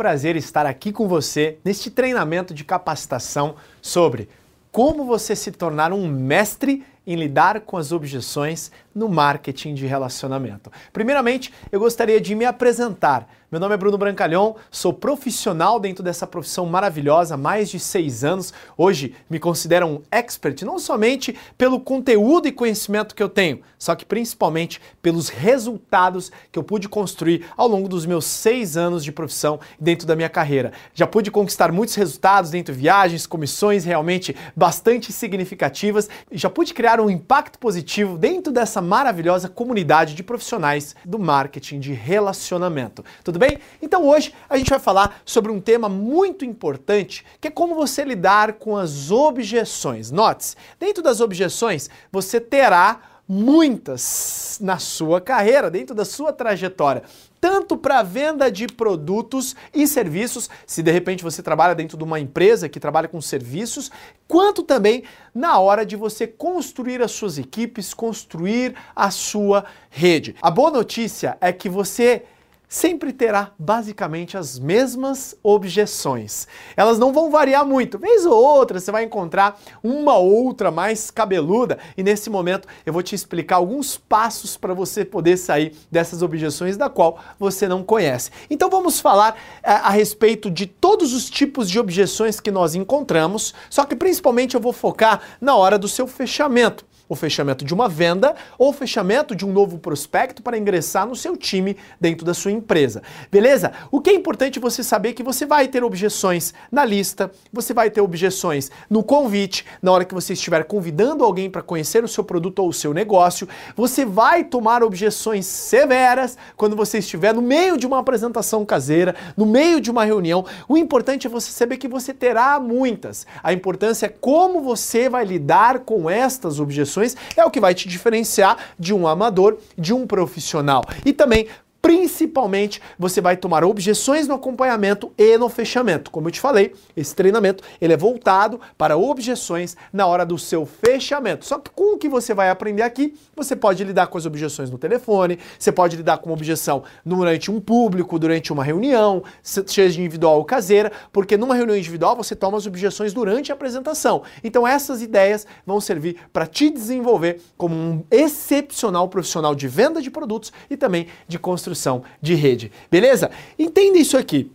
Prazer estar aqui com você neste treinamento de capacitação sobre como você se tornar um mestre em lidar com as objeções no marketing de relacionamento. Primeiramente, eu gostaria de me apresentar. Meu nome é Bruno Brancalhão, sou profissional dentro dessa profissão maravilhosa há mais de seis anos. Hoje me considero um expert, não somente pelo conteúdo e conhecimento que eu tenho, só que principalmente pelos resultados que eu pude construir ao longo dos meus seis anos de profissão dentro da minha carreira. Já pude conquistar muitos resultados dentro de viagens, comissões realmente bastante significativas já pude criar um impacto positivo dentro dessa maravilhosa comunidade de profissionais do marketing de relacionamento. Tudo bem? Então hoje a gente vai falar sobre um tema muito importante, que é como você lidar com as objeções. Note, dentro das objeções você terá muitas na sua carreira, dentro da sua trajetória tanto para venda de produtos e serviços, se de repente você trabalha dentro de uma empresa que trabalha com serviços, quanto também na hora de você construir as suas equipes, construir a sua rede. A boa notícia é que você sempre terá basicamente as mesmas objeções. Elas não vão variar muito. Vez ou outra você vai encontrar uma outra mais cabeluda e nesse momento eu vou te explicar alguns passos para você poder sair dessas objeções da qual você não conhece. Então vamos falar eh, a respeito de todos os tipos de objeções que nós encontramos, só que principalmente eu vou focar na hora do seu fechamento o fechamento de uma venda ou o fechamento de um novo prospecto para ingressar no seu time dentro da sua empresa. Beleza? O que é importante você saber é que você vai ter objeções na lista, você vai ter objeções no convite, na hora que você estiver convidando alguém para conhecer o seu produto ou o seu negócio, você vai tomar objeções severas quando você estiver no meio de uma apresentação caseira, no meio de uma reunião. O importante é você saber que você terá muitas. A importância é como você vai lidar com estas objeções é o que vai te diferenciar de um amador, de um profissional. E também Principalmente, você vai tomar objeções no acompanhamento e no fechamento. Como eu te falei, esse treinamento ele é voltado para objeções na hora do seu fechamento. Só que com o que você vai aprender aqui, você pode lidar com as objeções no telefone, você pode lidar com objeção durante um público, durante uma reunião, seja individual ou caseira, porque numa reunião individual você toma as objeções durante a apresentação. Então essas ideias vão servir para te desenvolver como um excepcional profissional de venda de produtos e também de construção construção de rede. Beleza? Entenda isso aqui.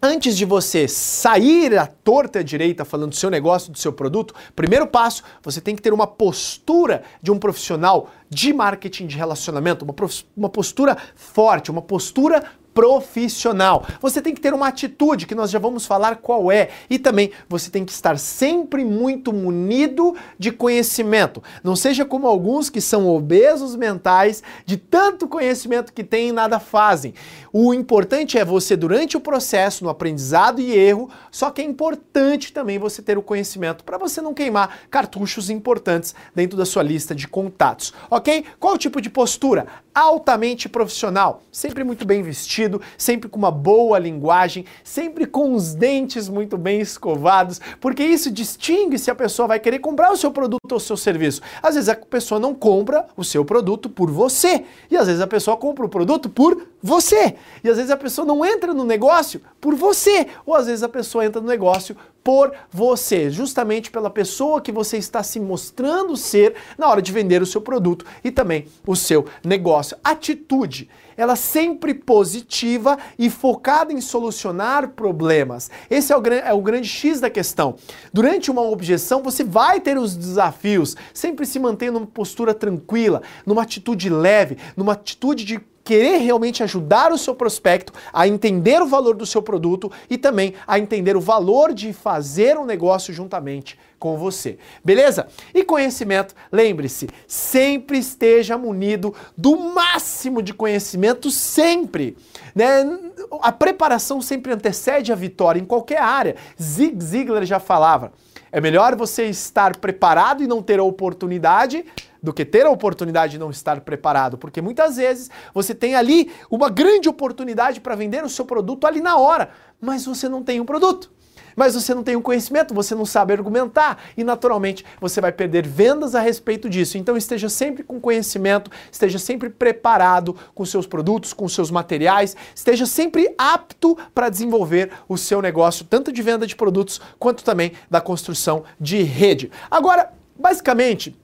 Antes de você sair à torta direita falando do seu negócio, do seu produto, primeiro passo, você tem que ter uma postura de um profissional de marketing de relacionamento, uma, uma postura forte, uma postura profissional. Você tem que ter uma atitude que nós já vamos falar qual é e também você tem que estar sempre muito munido de conhecimento. Não seja como alguns que são obesos mentais, de tanto conhecimento que têm e nada fazem. O importante é você durante o processo, no aprendizado e erro, só que é importante também você ter o conhecimento para você não queimar cartuchos importantes dentro da sua lista de contatos. OK? Qual o tipo de postura? Altamente profissional, sempre muito bem vestido sempre com uma boa linguagem, sempre com os dentes muito bem escovados, porque isso distingue se a pessoa vai querer comprar o seu produto ou o seu serviço. Às vezes a pessoa não compra o seu produto por você, e às vezes a pessoa compra o produto por você, e às vezes a pessoa não entra no negócio por você, ou às vezes a pessoa entra no negócio por você, justamente pela pessoa que você está se mostrando ser na hora de vender o seu produto e também o seu negócio. Atitude, ela sempre positiva e focada em solucionar problemas. Esse é o, é o grande X da questão. Durante uma objeção, você vai ter os desafios, sempre se manter numa postura tranquila, numa atitude leve, numa atitude de querer realmente ajudar o seu prospecto a entender o valor do seu produto e também a entender o valor de fazer um negócio juntamente com você. Beleza? E conhecimento, lembre-se, sempre esteja munido do máximo de conhecimento sempre, né? A preparação sempre antecede a vitória em qualquer área. Zig Ziglar já falava: é melhor você estar preparado e não ter a oportunidade do que ter a oportunidade de não estar preparado, porque muitas vezes você tem ali uma grande oportunidade para vender o seu produto ali na hora, mas você não tem o um produto. mas você não tem o um conhecimento, você não sabe argumentar e naturalmente você vai perder vendas a respeito disso. Então esteja sempre com conhecimento, esteja sempre preparado com seus produtos, com seus materiais, esteja sempre apto para desenvolver o seu negócio, tanto de venda de produtos quanto também da construção de rede. Agora, basicamente,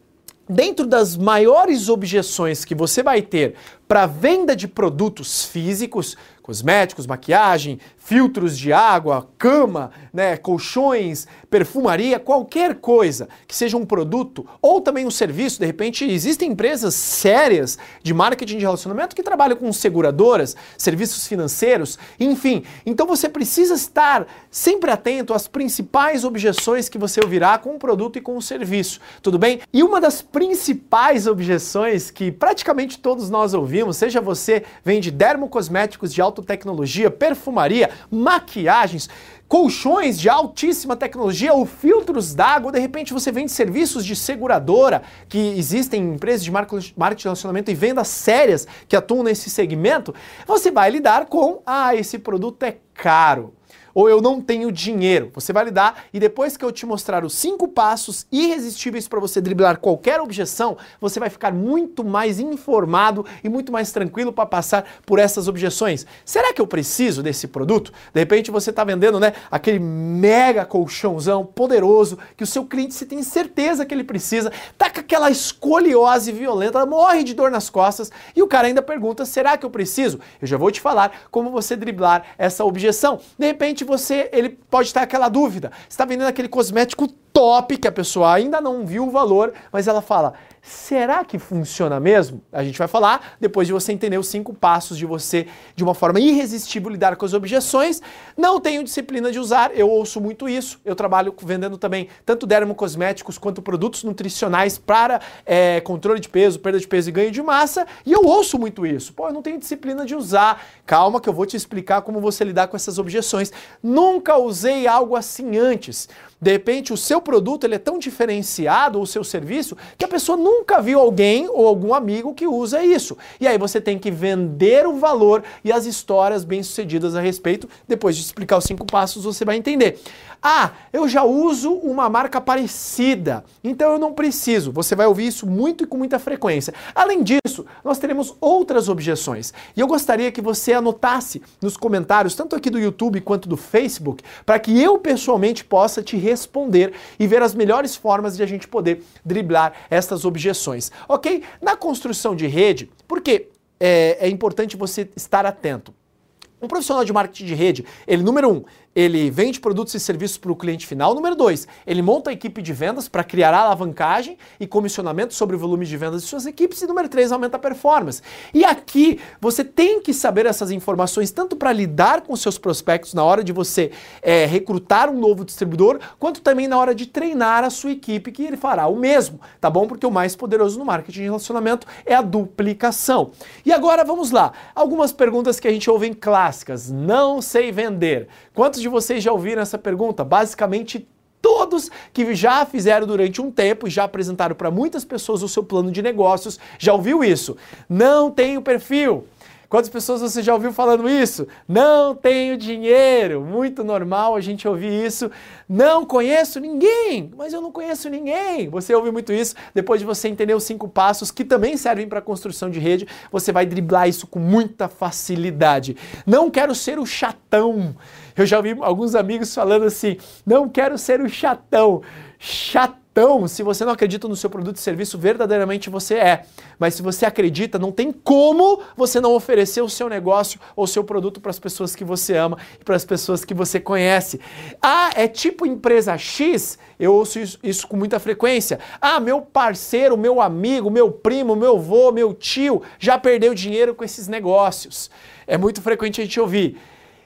dentro das maiores objeções que você vai ter para venda de produtos físicos, cosméticos, maquiagem, filtros de água, cama, né, colchões, perfumaria, qualquer coisa que seja um produto ou também um serviço. De repente, existem empresas sérias de marketing de relacionamento que trabalham com seguradoras, serviços financeiros, enfim. Então você precisa estar sempre atento às principais objeções que você ouvirá com o produto e com o serviço, tudo bem? E uma das principais objeções que praticamente todos nós ouvimos, seja você vende dermocosméticos de alta tecnologia, perfumaria, maquiagens, colchões de altíssima tecnologia ou filtros d'água, de repente você vende serviços de seguradora, que existem empresas de marketing de relacionamento e vendas sérias que atuam nesse segmento, você vai lidar com, ah, esse produto é caro ou eu não tenho dinheiro. Você vai lidar e depois que eu te mostrar os cinco passos irresistíveis para você driblar qualquer objeção, você vai ficar muito mais informado e muito mais tranquilo para passar por essas objeções. Será que eu preciso desse produto? De repente você está vendendo, né, aquele mega colchãozão poderoso que o seu cliente se tem certeza que ele precisa, tá com aquela escoliose violenta, morre de dor nas costas e o cara ainda pergunta: "Será que eu preciso?". Eu já vou te falar como você driblar essa objeção. De repente você, ele pode estar aquela dúvida. Está vendendo aquele cosmético top que a pessoa ainda não viu o valor, mas ela fala: será que funciona mesmo? A gente vai falar depois de você entender os cinco passos de você, de uma forma irresistível, lidar com as objeções. Não tenho disciplina de usar, eu ouço muito isso. Eu trabalho vendendo também tanto dermocosméticos quanto produtos nutricionais para é, controle de peso, perda de peso e ganho de massa. E eu ouço muito isso. Pô, eu não tenho disciplina de usar. Calma que eu vou te explicar como você lidar com essas objeções. Nunca usei algo assim antes. De repente, o seu produto ele é tão diferenciado, ou seu serviço, que a pessoa nunca viu alguém ou algum amigo que usa isso. E aí você tem que vender o valor e as histórias bem-sucedidas a respeito. Depois de explicar os cinco passos, você vai entender. Ah, eu já uso uma marca parecida, então eu não preciso. Você vai ouvir isso muito e com muita frequência. Além disso, nós teremos outras objeções. E eu gostaria que você anotasse nos comentários, tanto aqui do YouTube quanto do Facebook, para que eu pessoalmente possa te responder e ver as melhores formas de a gente poder driblar estas objeções. Ok? Na construção de rede, porque é, é importante você estar atento. Um profissional de marketing de rede, ele, número um, ele vende produtos e serviços para o cliente final. Número dois, ele monta a equipe de vendas para criar alavancagem e comissionamento sobre o volume de vendas de suas equipes. E número três, aumenta a performance. E aqui você tem que saber essas informações tanto para lidar com seus prospectos na hora de você é, recrutar um novo distribuidor, quanto também na hora de treinar a sua equipe, que ele fará o mesmo, tá bom? Porque o mais poderoso no marketing de relacionamento é a duplicação. E agora vamos lá. Algumas perguntas que a gente ouve em clássicas. Não sei vender. Quantos Quantos de vocês já ouviram essa pergunta? Basicamente todos que já fizeram durante um tempo e já apresentaram para muitas pessoas o seu plano de negócios já ouviu isso. Não tenho perfil. Quantas pessoas você já ouviu falando isso? Não tenho dinheiro. Muito normal a gente ouvir isso. Não conheço ninguém, mas eu não conheço ninguém. Você ouve muito isso. Depois de você entender os cinco passos que também servem para construção de rede, você vai driblar isso com muita facilidade. Não quero ser o chatão. Eu já ouvi alguns amigos falando assim: não quero ser o chatão. Chatão então, se você não acredita no seu produto e serviço, verdadeiramente você é. Mas se você acredita, não tem como você não oferecer o seu negócio ou o seu produto para as pessoas que você ama e para as pessoas que você conhece. Ah, é tipo empresa X? Eu ouço isso, isso, com muita frequência. Ah, meu parceiro, meu amigo, meu primo, meu avô, meu tio já perdeu dinheiro com esses negócios. É muito frequente a gente ouvir.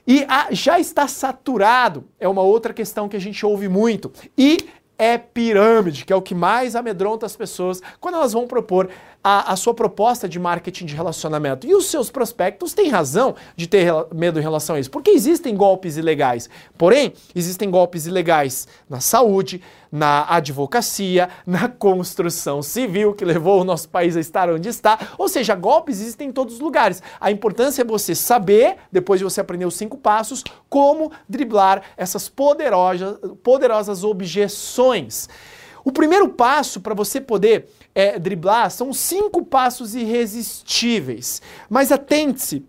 E ah, já está saturado, é uma outra questão que a gente ouve muito. E é pirâmide, que é o que mais amedronta as pessoas quando elas vão propor a, a, sua proposta de marketing de relacionamento. E os seus prospectos têm razão de ter medo em relação a isso, porque existem golpes ilegais. Porém, existem golpes ilegais na saúde, na advocacia, na construção civil, que levou o nosso país a estar onde está. Ou seja, golpes existem em todos os lugares. A importância é você saber, depois de você aprender os cinco passos, como driblar essas poderosas, poderosas objeções. O primeiro passo para você poder é, driblar são cinco passos irresistíveis. Mas atente-se,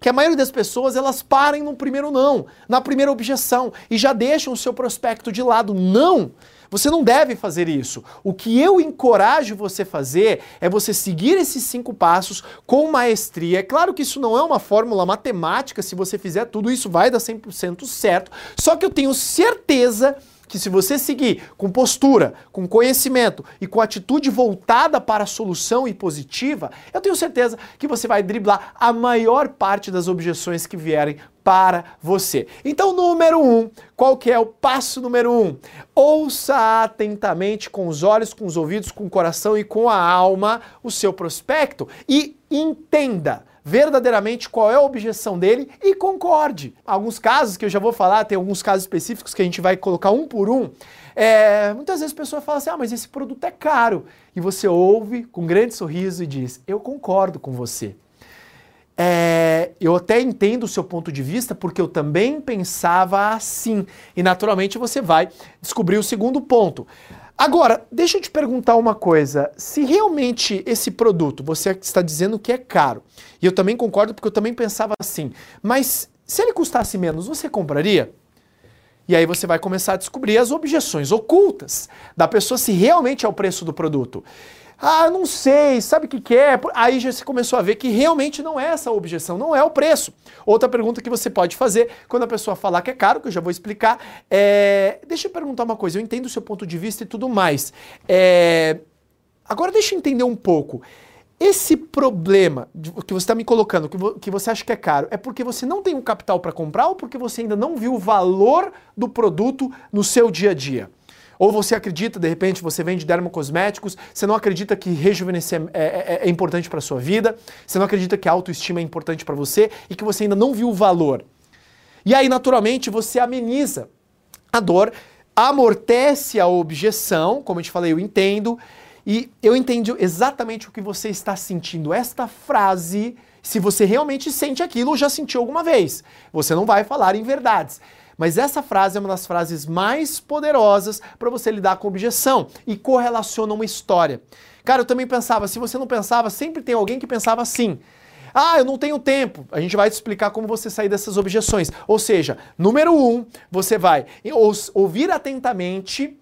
que a maioria das pessoas elas parem no primeiro não, na primeira objeção e já deixam o seu prospecto de lado. Não! Você não deve fazer isso. O que eu encorajo você a fazer é você seguir esses cinco passos com maestria. É claro que isso não é uma fórmula matemática, se você fizer tudo isso vai dar 100% certo, só que eu tenho certeza que se você seguir com postura, com conhecimento e com atitude voltada para a solução e positiva, eu tenho certeza que você vai driblar a maior parte das objeções que vierem para você. Então, número um, qual que é o passo número um? Ouça atentamente com os olhos, com os ouvidos, com o coração e com a alma o seu prospecto e entenda verdadeiramente qual é a objeção dele e concorde. Alguns casos que eu já vou falar, tem alguns casos específicos que a gente vai colocar um por um. É, muitas vezes a pessoa fala assim: ah, mas esse produto é caro. E você ouve com um grande sorriso e diz: eu concordo com você. É, eu até entendo o seu ponto de vista, porque eu também pensava assim. E naturalmente você vai descobrir o segundo ponto. Agora, deixa eu te perguntar uma coisa. Se realmente esse produto você está dizendo que é caro, e eu também concordo porque eu também pensava assim, mas se ele custasse menos, você compraria? E aí você vai começar a descobrir as objeções ocultas da pessoa se realmente é o preço do produto. Ah, não sei, sabe o que, que é? Aí já se começou a ver que realmente não é essa objeção, não é o preço. Outra pergunta que você pode fazer quando a pessoa falar que é caro, que eu já vou explicar, é. Deixa eu perguntar uma coisa, eu entendo o seu ponto de vista e tudo mais. É... Agora deixa eu entender um pouco. Esse problema que você está me colocando, que você acha que é caro, é porque você não tem o um capital para comprar ou porque você ainda não viu o valor do produto no seu dia a dia? Ou você acredita, de repente, você vende dermocosméticos, você não acredita que rejuvenescer é, é, é importante para sua vida, você não acredita que a autoestima é importante para você e que você ainda não viu o valor. E aí, naturalmente, você ameniza a dor, amortece a objeção, como eu te falei, eu entendo, e eu entendo exatamente o que você está sentindo. Esta frase, se você realmente sente aquilo ou já sentiu alguma vez, você não vai falar em verdades. Mas essa frase é uma das frases mais poderosas para você lidar com objeção e correlaciona uma história. Cara, eu também pensava, se você não pensava, sempre tem alguém que pensava assim. Ah, eu não tenho tempo. A gente vai te explicar como você sair dessas objeções. Ou seja, número um, você vai ouvir atentamente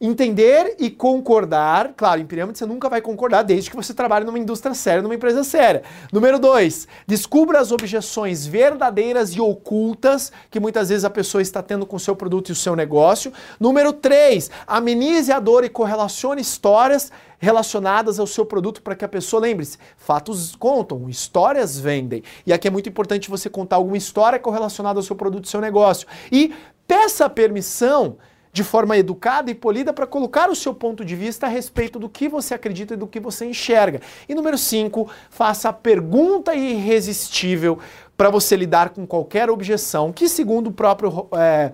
entender e concordar. Claro, em pirâmide você nunca vai concordar desde que você trabalhe numa indústria séria, numa empresa séria. Número dois, descubra as objeções verdadeiras e ocultas que muitas vezes a pessoa está tendo com o seu produto e o seu negócio. Número três, amenize a dor e correlacione histórias relacionadas ao seu produto para que a pessoa lembre-se. Fatos contam, histórias vendem. E aqui é muito importante você contar alguma história correlacionada ao seu produto e seu negócio. E peça permissão de forma educada e polida para colocar o seu ponto de vista a respeito do que você acredita e do que você enxerga. E número 5, faça a pergunta irresistível para você lidar com qualquer objeção, que segundo o próprio é,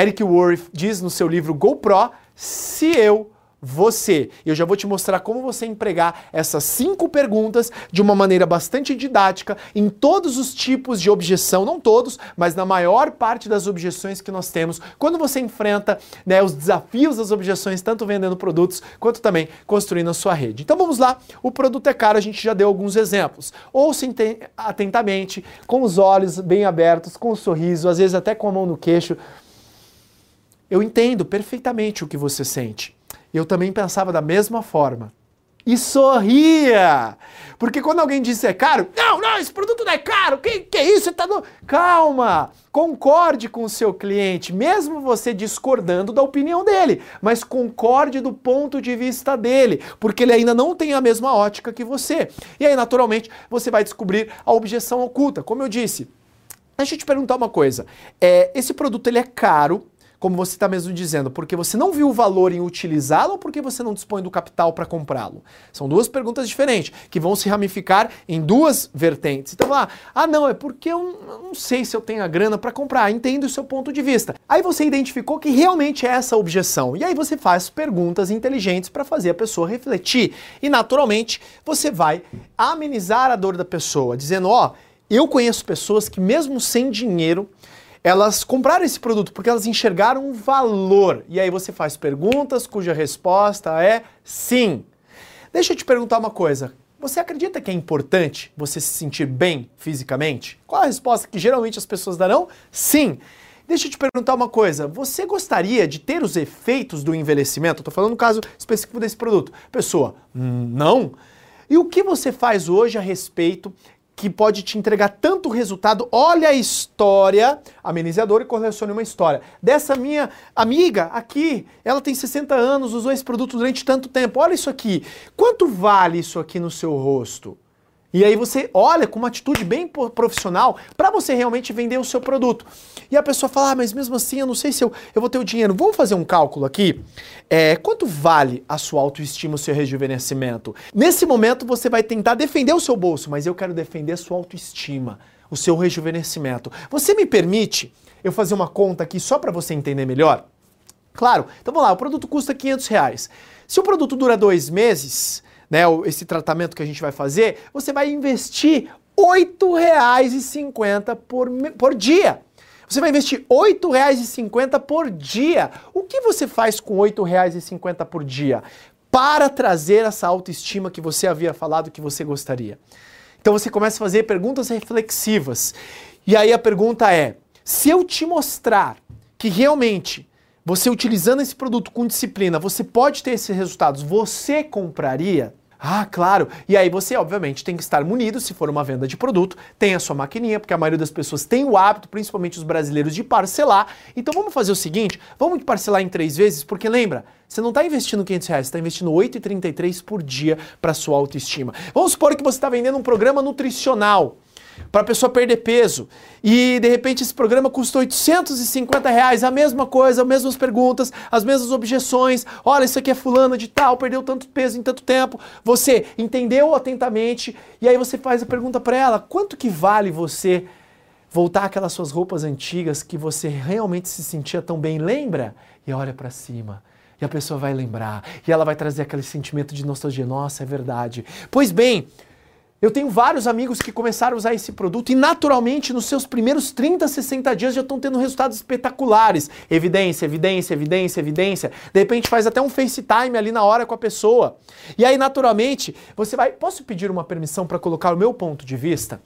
Eric Worth diz no seu livro GoPro, se eu você. Eu já vou te mostrar como você empregar essas cinco perguntas de uma maneira bastante didática em todos os tipos de objeção, não todos, mas na maior parte das objeções que nós temos quando você enfrenta né, os desafios das objeções, tanto vendendo produtos quanto também construindo a sua rede. Então vamos lá, o produto é caro, a gente já deu alguns exemplos. Ouça atentamente, com os olhos bem abertos, com um sorriso, às vezes até com a mão no queixo. Eu entendo perfeitamente o que você sente. Eu também pensava da mesma forma. E sorria! Porque quando alguém disse é caro, não, não, esse produto não é caro, que, que é isso? Você tá no... Calma! Concorde com o seu cliente, mesmo você discordando da opinião dele, mas concorde do ponto de vista dele, porque ele ainda não tem a mesma ótica que você. E aí, naturalmente, você vai descobrir a objeção oculta. Como eu disse, deixa eu te perguntar uma coisa. É, esse produto ele é caro, como você está mesmo dizendo, porque você não viu o valor em utilizá-lo ou porque você não dispõe do capital para comprá-lo? São duas perguntas diferentes, que vão se ramificar em duas vertentes. Então, lá, ah, não, é porque eu não sei se eu tenho a grana para comprar. Entendo o seu ponto de vista. Aí você identificou que realmente é essa a objeção. E aí você faz perguntas inteligentes para fazer a pessoa refletir. E, naturalmente, você vai amenizar a dor da pessoa, dizendo, ó, oh, eu conheço pessoas que mesmo sem dinheiro, elas compraram esse produto porque elas enxergaram um valor. E aí você faz perguntas cuja resposta é sim. Deixa eu te perguntar uma coisa. Você acredita que é importante você se sentir bem fisicamente? Qual a resposta que geralmente as pessoas darão? Sim. Deixa eu te perguntar uma coisa. Você gostaria de ter os efeitos do envelhecimento? Estou falando no caso específico desse produto. Pessoa, não. E o que você faz hoje a respeito que pode te entregar tanto resultado. Olha a história, amenizador e correlacione uma história. Dessa minha amiga aqui, ela tem 60 anos, usou esse produto durante tanto tempo. Olha isso aqui. Quanto vale isso aqui no seu rosto? E aí você olha com uma atitude bem profissional para você realmente vender o seu produto. E a pessoa fala, ah, mas mesmo assim eu não sei se eu, eu vou ter o dinheiro. Vamos fazer um cálculo aqui? É, quanto vale a sua autoestima, o seu rejuvenescimento? Nesse momento você vai tentar defender o seu bolso, mas eu quero defender a sua autoestima, o seu rejuvenescimento. Você me permite eu fazer uma conta aqui só para você entender melhor? Claro, então vamos lá, o produto custa 500 reais. Se o produto dura dois meses né, esse tratamento que a gente vai fazer, você vai investir R$ 8,50 por, por dia. Você vai investir R$ 8,50 por dia. O que você faz com R$ 8,50 por dia? Para trazer essa autoestima que você havia falado que você gostaria. Então você começa a fazer perguntas reflexivas. E aí a pergunta é: se eu te mostrar que realmente você utilizando esse produto com disciplina, você pode ter esses resultados, você compraria? Ah, claro. E aí você, obviamente, tem que estar munido, se for uma venda de produto, tem a sua maquininha, porque a maioria das pessoas tem o hábito, principalmente os brasileiros, de parcelar. Então vamos fazer o seguinte, vamos parcelar em três vezes, porque lembra, você não está investindo 500 reais, está investindo 8,33 por dia para sua autoestima. Vamos supor que você está vendendo um programa nutricional para a pessoa perder peso. E de repente esse programa custa 850 reais, a mesma coisa, as mesmas perguntas, as mesmas objeções. Olha, isso aqui é fulano de tal, perdeu tanto peso em tanto tempo. Você entendeu atentamente e aí você faz a pergunta para ela: quanto que vale você voltar aquelas suas roupas antigas que você realmente se sentia tão bem? Lembra? E olha para cima. E a pessoa vai lembrar, e ela vai trazer aquele sentimento de nostalgia. Nossa, é verdade. Pois bem, eu tenho vários amigos que começaram a usar esse produto e naturalmente nos seus primeiros 30, 60 dias já estão tendo resultados espetaculares. Evidência, evidência, evidência, evidência. De repente faz até um FaceTime ali na hora com a pessoa. E aí naturalmente você vai. Posso pedir uma permissão para colocar o meu ponto de vista?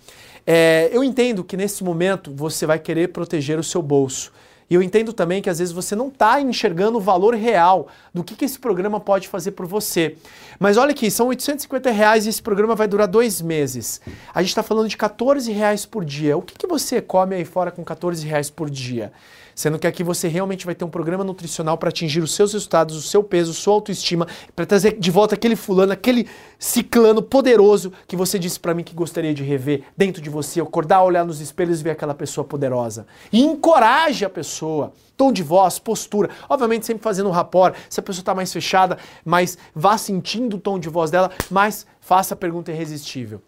É, eu entendo que nesse momento você vai querer proteger o seu bolso. E eu entendo também que às vezes você não está enxergando o valor real do que, que esse programa pode fazer por você. Mas olha aqui, são 850 reais e esse programa vai durar dois meses. A gente está falando de 14 reais por dia. O que, que você come aí fora com 14 reais por dia? Sendo que aqui você realmente vai ter um programa nutricional para atingir os seus resultados, o seu peso, sua autoestima, para trazer de volta aquele fulano, aquele ciclano poderoso que você disse para mim que gostaria de rever dentro de você, acordar, olhar nos espelhos e ver aquela pessoa poderosa. E encoraje a pessoa. Tom de voz, postura. Obviamente, sempre fazendo um rapport. Se a pessoa está mais fechada, mas vá sentindo o tom de voz dela, mas faça a pergunta irresistível.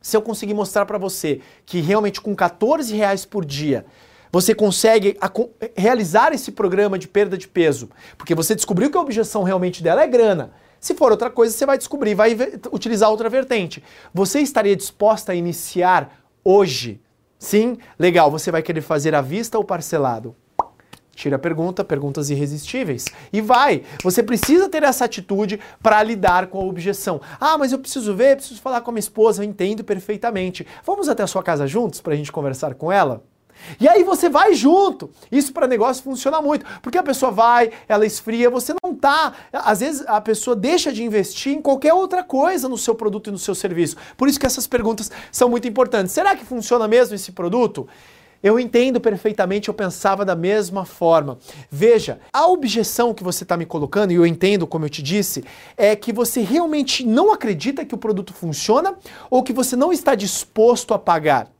Se eu conseguir mostrar para você que realmente com 14 reais por dia você consegue realizar esse programa de perda de peso, porque você descobriu que a objeção realmente dela é grana. Se for outra coisa, você vai descobrir, vai utilizar outra vertente. Você estaria disposta a iniciar hoje? Sim? Legal, você vai querer fazer à vista ou parcelado? Tira a pergunta, perguntas irresistíveis. E vai. Você precisa ter essa atitude para lidar com a objeção. Ah, mas eu preciso ver, preciso falar com a minha esposa, eu entendo perfeitamente. Vamos até a sua casa juntos para a gente conversar com ela? E aí você vai junto. Isso para negócio funciona muito, porque a pessoa vai, ela esfria, você não tá, às vezes a pessoa deixa de investir em qualquer outra coisa no seu produto e no seu serviço. Por isso que essas perguntas são muito importantes. Será que funciona mesmo esse produto? Eu entendo perfeitamente, eu pensava da mesma forma. Veja, a objeção que você está me colocando, e eu entendo, como eu te disse, é que você realmente não acredita que o produto funciona ou que você não está disposto a pagar.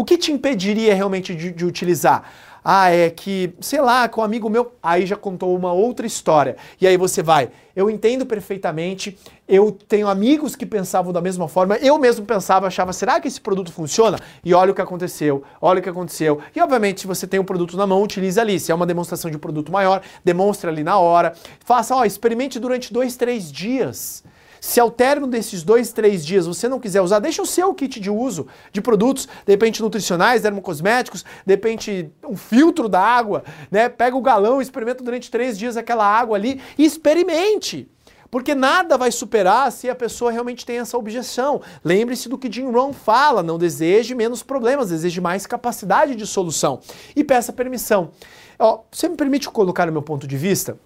O que te impediria realmente de, de utilizar? Ah, é que, sei lá, com um amigo meu, aí já contou uma outra história. E aí você vai, eu entendo perfeitamente, eu tenho amigos que pensavam da mesma forma, eu mesmo pensava, achava, será que esse produto funciona? E olha o que aconteceu, olha o que aconteceu. E obviamente, se você tem o um produto na mão, utilize ali. Se é uma demonstração de um produto maior, demonstre ali na hora. Faça, ó, experimente durante dois, três dias. Se ao término desses dois, três dias você não quiser usar, deixa o seu kit de uso de produtos, de repente nutricionais, dermocosméticos, de repente um filtro da água, né? Pega o galão, experimenta durante três dias aquela água ali e experimente. Porque nada vai superar se a pessoa realmente tem essa objeção. Lembre-se do que Jim Rohn fala: não deseje menos problemas, deseje mais capacidade de solução. E peça permissão. Ó, você me permite colocar o meu ponto de vista?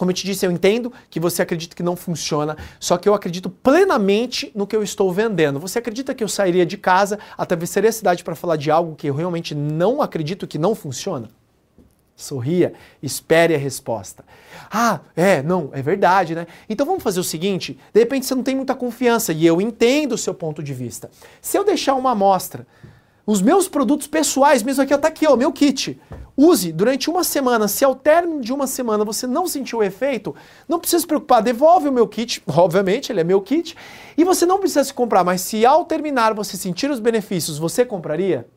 Como eu te disse, eu entendo que você acredita que não funciona, só que eu acredito plenamente no que eu estou vendendo. Você acredita que eu sairia de casa, atravessaria a cidade para falar de algo que eu realmente não acredito que não funciona? Sorria, espere a resposta. Ah, é, não, é verdade, né? Então vamos fazer o seguinte: de repente você não tem muita confiança e eu entendo o seu ponto de vista. Se eu deixar uma amostra os meus produtos pessoais, mesmo aqui, ó, tá aqui, ó, meu kit. Use durante uma semana. Se ao término de uma semana você não sentiu o efeito, não precisa se preocupar, devolve o meu kit, obviamente, ele é meu kit, e você não precisa se comprar, mas se ao terminar você sentir os benefícios, você compraria?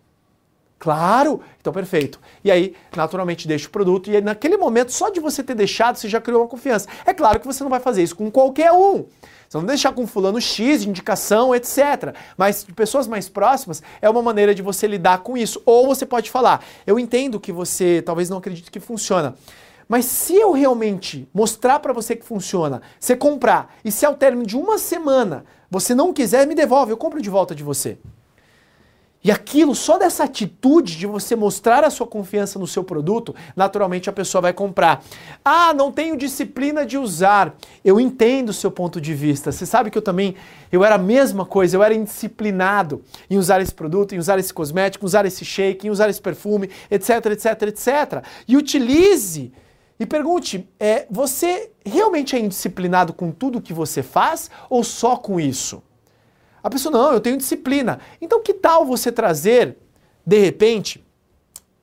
Claro! Então, perfeito. E aí, naturalmente, deixa o produto. E aí, naquele momento, só de você ter deixado, você já criou uma confiança. É claro que você não vai fazer isso com qualquer um. Você não deixar com fulano X indicação, etc. Mas de pessoas mais próximas é uma maneira de você lidar com isso. Ou você pode falar: eu entendo que você talvez não acredite que funciona. Mas se eu realmente mostrar para você que funciona, você comprar, e se ao término de uma semana você não quiser, me devolve, eu compro de volta de você. E aquilo, só dessa atitude de você mostrar a sua confiança no seu produto, naturalmente a pessoa vai comprar. Ah, não tenho disciplina de usar. Eu entendo o seu ponto de vista. Você sabe que eu também, eu era a mesma coisa, eu era indisciplinado em usar esse produto, em usar esse cosmético, em usar esse shake, em usar esse perfume, etc, etc, etc. E utilize e pergunte: é, você realmente é indisciplinado com tudo que você faz ou só com isso? A pessoa, não, eu tenho disciplina. Então, que tal você trazer, de repente,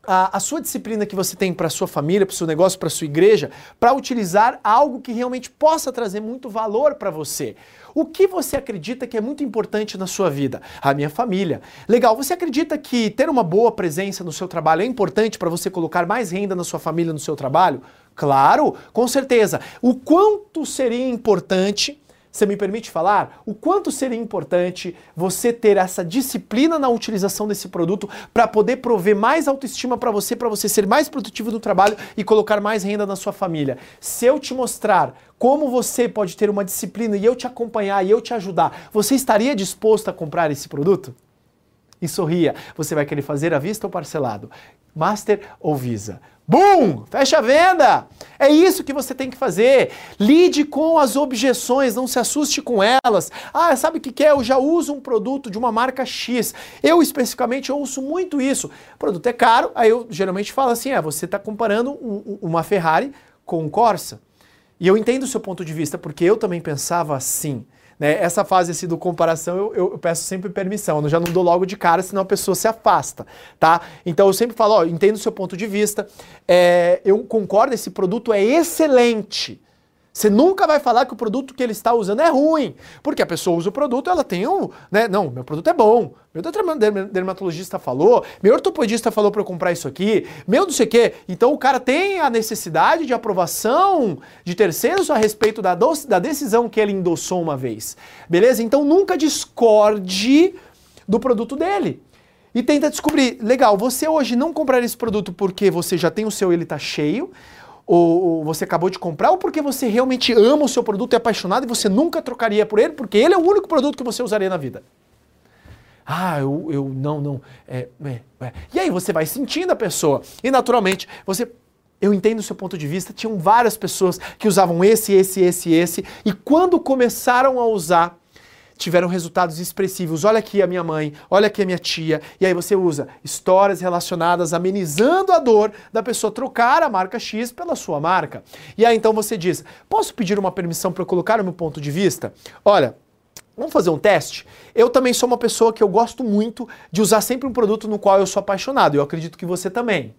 a, a, sua disciplina que você tem para a sua família, para o seu negócio, para a sua igreja, para utilizar algo que realmente possa trazer muito valor para você. O que você acredita que é muito importante na sua vida? A minha família. Legal, você acredita que ter uma boa presença no seu trabalho é importante para você colocar mais renda na sua família, no seu trabalho? Claro, com certeza. O quanto seria importante você me permite falar o quanto seria importante você ter essa disciplina na utilização desse produto para poder prover mais autoestima para você, para você ser mais produtivo no trabalho e colocar mais renda na sua família. Se eu te mostrar como você pode ter uma disciplina e eu te acompanhar e eu te ajudar, você estaria disposto a comprar esse produto? E sorria, você vai querer fazer à vista ou parcelado? Master ou Visa? Bum! Fecha a venda! É isso que você tem que fazer. Lide com as objeções, não se assuste com elas. Ah, sabe o que é? Eu já uso um produto de uma marca X. Eu especificamente ouço muito isso. O produto é caro, aí eu geralmente falo assim: é, você está comparando um, uma Ferrari com um Corsa. E eu entendo o seu ponto de vista, porque eu também pensava assim. Né? Essa fase assim, do comparação eu, eu, peço sempre permissão, eu já não dou logo de cara, senão a pessoa se afasta, tá? Então eu sempre falo, ó, entendo o seu ponto de vista, é, eu concordo, esse produto é excelente. Você nunca vai falar que o produto que ele está usando é ruim, porque a pessoa usa o produto, ela tem um, né? Não, meu produto é bom. Meu dermatologista falou, meu ortopedista falou para eu comprar isso aqui, meu não sei o quê. Então o cara tem a necessidade de aprovação de terceiros a respeito da, da decisão que ele endossou uma vez. Beleza? Então nunca discorde do produto dele e tenta descobrir, legal, você hoje não comprar esse produto porque você já tem o seu, ele está cheio, ou, ou, você acabou de comprar, ou porque você realmente ama o seu produto, é apaixonado e você nunca trocaria por ele, porque ele é o único produto que você usaria na vida. Ah, eu, eu não, não. É, é, é. E aí você vai sentindo a pessoa. E naturalmente, você. Eu entendo o seu ponto de vista, tinham várias pessoas que usavam esse, esse, esse, esse, e quando começaram a usar tiveram resultados expressivos. Olha aqui a minha mãe, olha aqui a minha tia. E aí você usa histórias relacionadas amenizando a dor da pessoa trocar a marca X pela sua marca. E aí então você diz: "Posso pedir uma permissão para colocar o meu ponto de vista?" Olha, Vamos fazer um teste? Eu também sou uma pessoa que eu gosto muito de usar sempre um produto no qual eu sou apaixonado. Eu acredito que você também.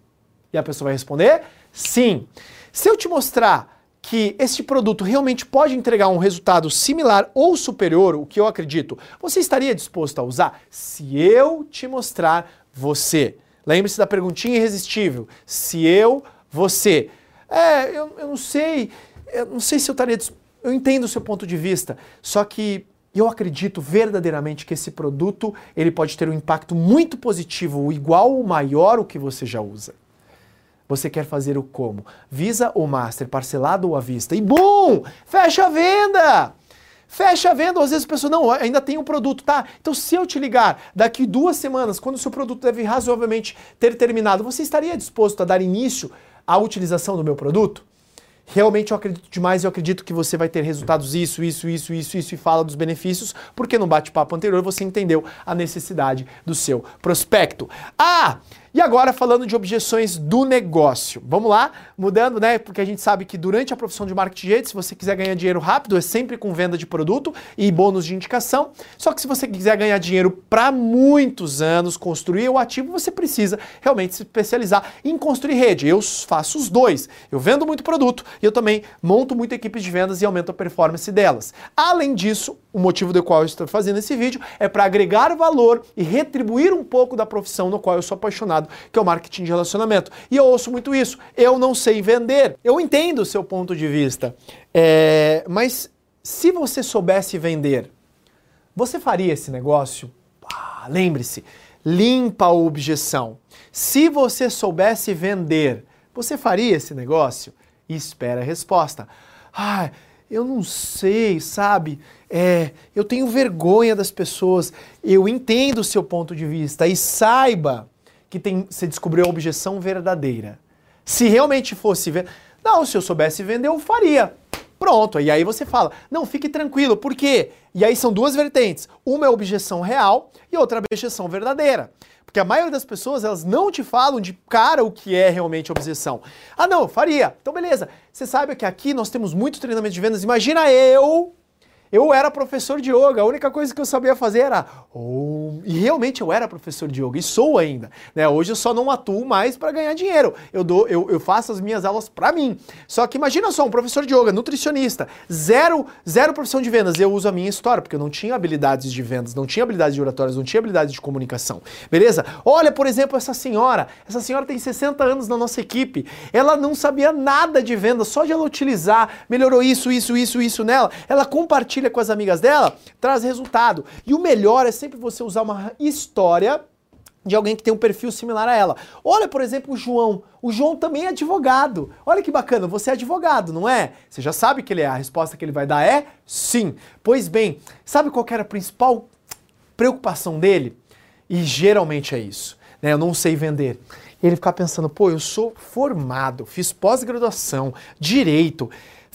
E a pessoa vai responder sim. Se eu te mostrar que este produto realmente pode entregar um resultado similar ou superior, o que eu acredito, você estaria disposto a usar? Se eu te mostrar você. Lembre-se da perguntinha irresistível. Se eu, você. É, eu, eu não sei, eu não sei se eu estaria. Eu entendo o seu ponto de vista, só que eu acredito verdadeiramente que esse produto ele pode ter um impacto muito positivo, igual ou maior o que você já usa. Você quer fazer o como? Visa ou Master, parcelado ou à vista? E bum! Fecha a venda! Fecha a venda, às vezes a pessoa, não, ainda tem um produto, tá? Então se eu te ligar daqui duas semanas, quando o seu produto deve razoavelmente ter terminado, você estaria disposto a dar início à utilização do meu produto? Realmente eu acredito demais, eu acredito que você vai ter resultados isso, isso, isso, isso, isso e fala dos benefícios, porque no bate-papo anterior você entendeu a necessidade do seu prospecto. Ah, e agora falando de objeções do negócio. Vamos lá, mudando, né? Porque a gente sabe que durante a profissão de marketing se você quiser ganhar dinheiro rápido, é sempre com venda de produto e bônus de indicação. Só que se você quiser ganhar dinheiro para muitos anos, construir o ativo, você precisa realmente se especializar em construir rede. Eu faço os dois. Eu vendo muito produto e eu também monto muita equipe de vendas e aumento a performance delas. Além disso, o motivo do qual eu estou fazendo esse vídeo é para agregar valor e retribuir um pouco da profissão no qual eu sou apaixonado, que é o marketing de relacionamento. E eu ouço muito isso. Eu não sei vender. Eu entendo o seu ponto de vista, é... mas se você soubesse vender, você faria esse negócio? Ah, Lembre-se, limpa a objeção. Se você soubesse vender, você faria esse negócio? E espera a resposta. Ah, eu não sei, sabe? É, eu tenho vergonha das pessoas. Eu entendo o seu ponto de vista e saiba que tem, você descobriu a objeção verdadeira. Se realmente fosse ver, não, se eu soubesse vender, eu faria. Pronto, e aí você fala, não, fique tranquilo, por quê? E aí são duas vertentes. Uma é objeção real e outra é objeção verdadeira. Porque a maioria das pessoas, elas não te falam de cara o que é realmente objeção. Ah, não, faria. Então, beleza. Você sabe que aqui nós temos muito treinamento de vendas. Imagina eu eu era professor de yoga, a única coisa que eu sabia fazer era e realmente eu era professor de yoga e sou ainda, né? Hoje eu só não atuo mais para ganhar dinheiro. Eu dou, eu, eu faço as minhas aulas para mim. Só que imagina só um professor de yoga, nutricionista, zero, zero profissão de vendas. Eu uso a minha história porque eu não tinha habilidades de vendas, não tinha habilidades de oratórias, não tinha habilidades de comunicação. Beleza? Olha, por exemplo, essa senhora. Essa senhora tem 60 anos na nossa equipe. Ela não sabia nada de vendas, só de ela utilizar, melhorou isso, isso, isso, isso nela. Ela compartilha compartilha com as amigas dela, traz resultado. E o melhor é sempre você usar uma história de alguém que tem um perfil similar a ela. Olha, por exemplo, o João. O João também é advogado. Olha que bacana, você é advogado, não é? Você já sabe que ele é. A resposta que ele vai dar é sim. Pois bem, sabe qual era a principal preocupação dele? E geralmente é isso. Né? Eu não sei vender. Ele ficar pensando, pô, eu sou formado, fiz pós-graduação, direito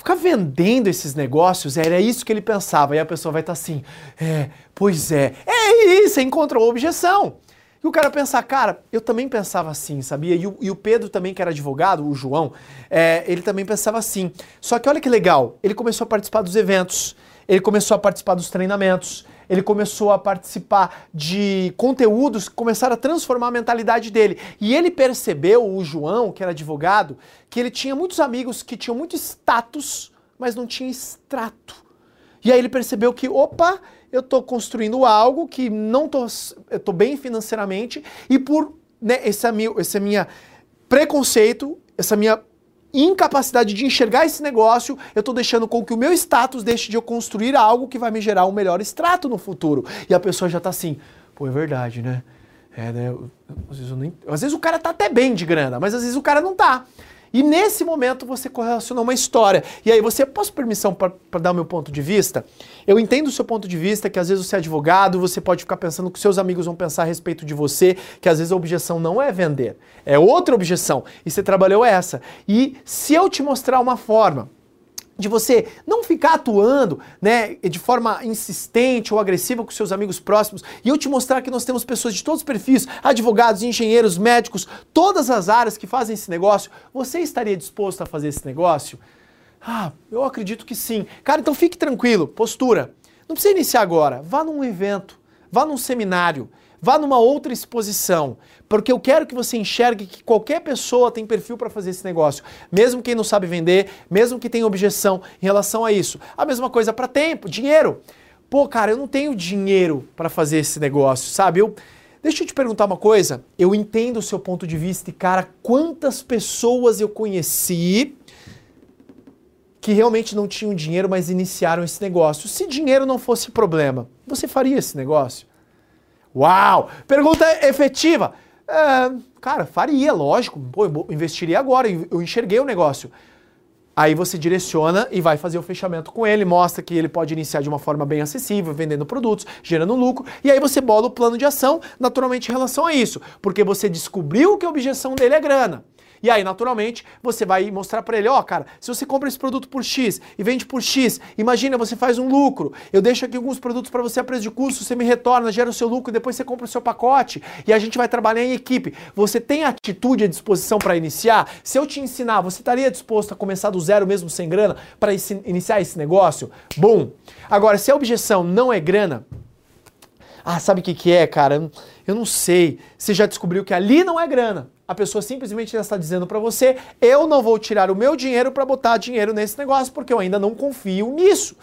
ficar vendendo esses negócios, era isso que ele pensava. E a pessoa vai estar tá assim, é, pois é, é isso, encontrou objeção. E o cara pensar, cara, eu também pensava assim, sabia? E o, e o Pedro também, que era advogado, o João, é, ele também pensava assim. Só que olha que legal, ele começou a participar dos eventos, ele começou a participar dos treinamentos, ele começou a participar de conteúdos que começaram a transformar a mentalidade dele. E ele percebeu, o João, que era advogado, que ele tinha muitos amigos que tinham muito status, mas não tinha extrato. E aí ele percebeu que, opa, eu estou construindo algo que não estou eu tô bem financeiramente e por né, esse, esse minha preconceito, essa minha incapacidade de enxergar esse negócio, eu estou deixando com que o meu status deixe de eu construir algo que vai me gerar um melhor extrato no futuro. E a pessoa já está assim, pô, é verdade, né? É, né? Às vezes, nem... às vezes, o cara tá até bem de grana, mas às vezes o cara não tá. E nesse momento você correlaciona uma história. E aí você, posso permissão para dar o meu ponto de vista? Eu entendo o seu ponto de vista, que às vezes você é advogado, você pode ficar pensando que seus amigos vão pensar a respeito de você, que às vezes a objeção não é vender, é outra objeção. E você trabalhou essa. E se eu te mostrar uma forma de você não ficar atuando né, de forma insistente ou agressiva com seus amigos próximos e eu te mostrar que nós temos pessoas de todos os perfis, advogados, engenheiros, médicos, todas as áreas que fazem esse negócio, você estaria disposto a fazer esse negócio? Ah, eu acredito que sim. Cara, então fique tranquilo, postura. Não precisa iniciar agora, vá num evento, vá num seminário, vá numa outra exposição, porque eu quero que você enxergue que qualquer pessoa tem perfil para fazer esse negócio, mesmo quem não sabe vender, mesmo que tenha objeção em relação a isso. A mesma coisa para tempo, dinheiro. Pô, cara, eu não tenho dinheiro para fazer esse negócio, sabe? Eu Deixa eu te perguntar uma coisa. Eu entendo o seu ponto de vista e, cara, quantas pessoas eu conheci que realmente não tinham dinheiro, mas iniciaram esse negócio. Se dinheiro não fosse problema, você faria esse negócio? Uau! Pergunta efetiva. É, cara, faria, lógico. Pô, eu investiria agora, eu enxerguei o negócio. Aí você direciona e vai fazer o fechamento com ele, mostra que ele pode iniciar de uma forma bem acessível, vendendo produtos, gerando lucro, e aí você bola o plano de ação naturalmente em relação a isso, porque você descobriu que a objeção dele é grana. E aí, naturalmente, você vai mostrar para ele, ó, oh, cara, se você compra esse produto por X e vende por X, imagina, você faz um lucro. Eu deixo aqui alguns produtos para você a preço de custo, você me retorna, gera o seu lucro, depois você compra o seu pacote e a gente vai trabalhar em equipe. Você tem atitude e disposição para iniciar? Se eu te ensinar, você estaria disposto a começar do zero mesmo sem grana para iniciar esse negócio? Bom. Agora, se a objeção não é grana, ah, sabe o que, que é, cara? Eu não sei. Você já descobriu que ali não é grana. A pessoa simplesmente está dizendo para você: eu não vou tirar o meu dinheiro para botar dinheiro nesse negócio porque eu ainda não confio nisso.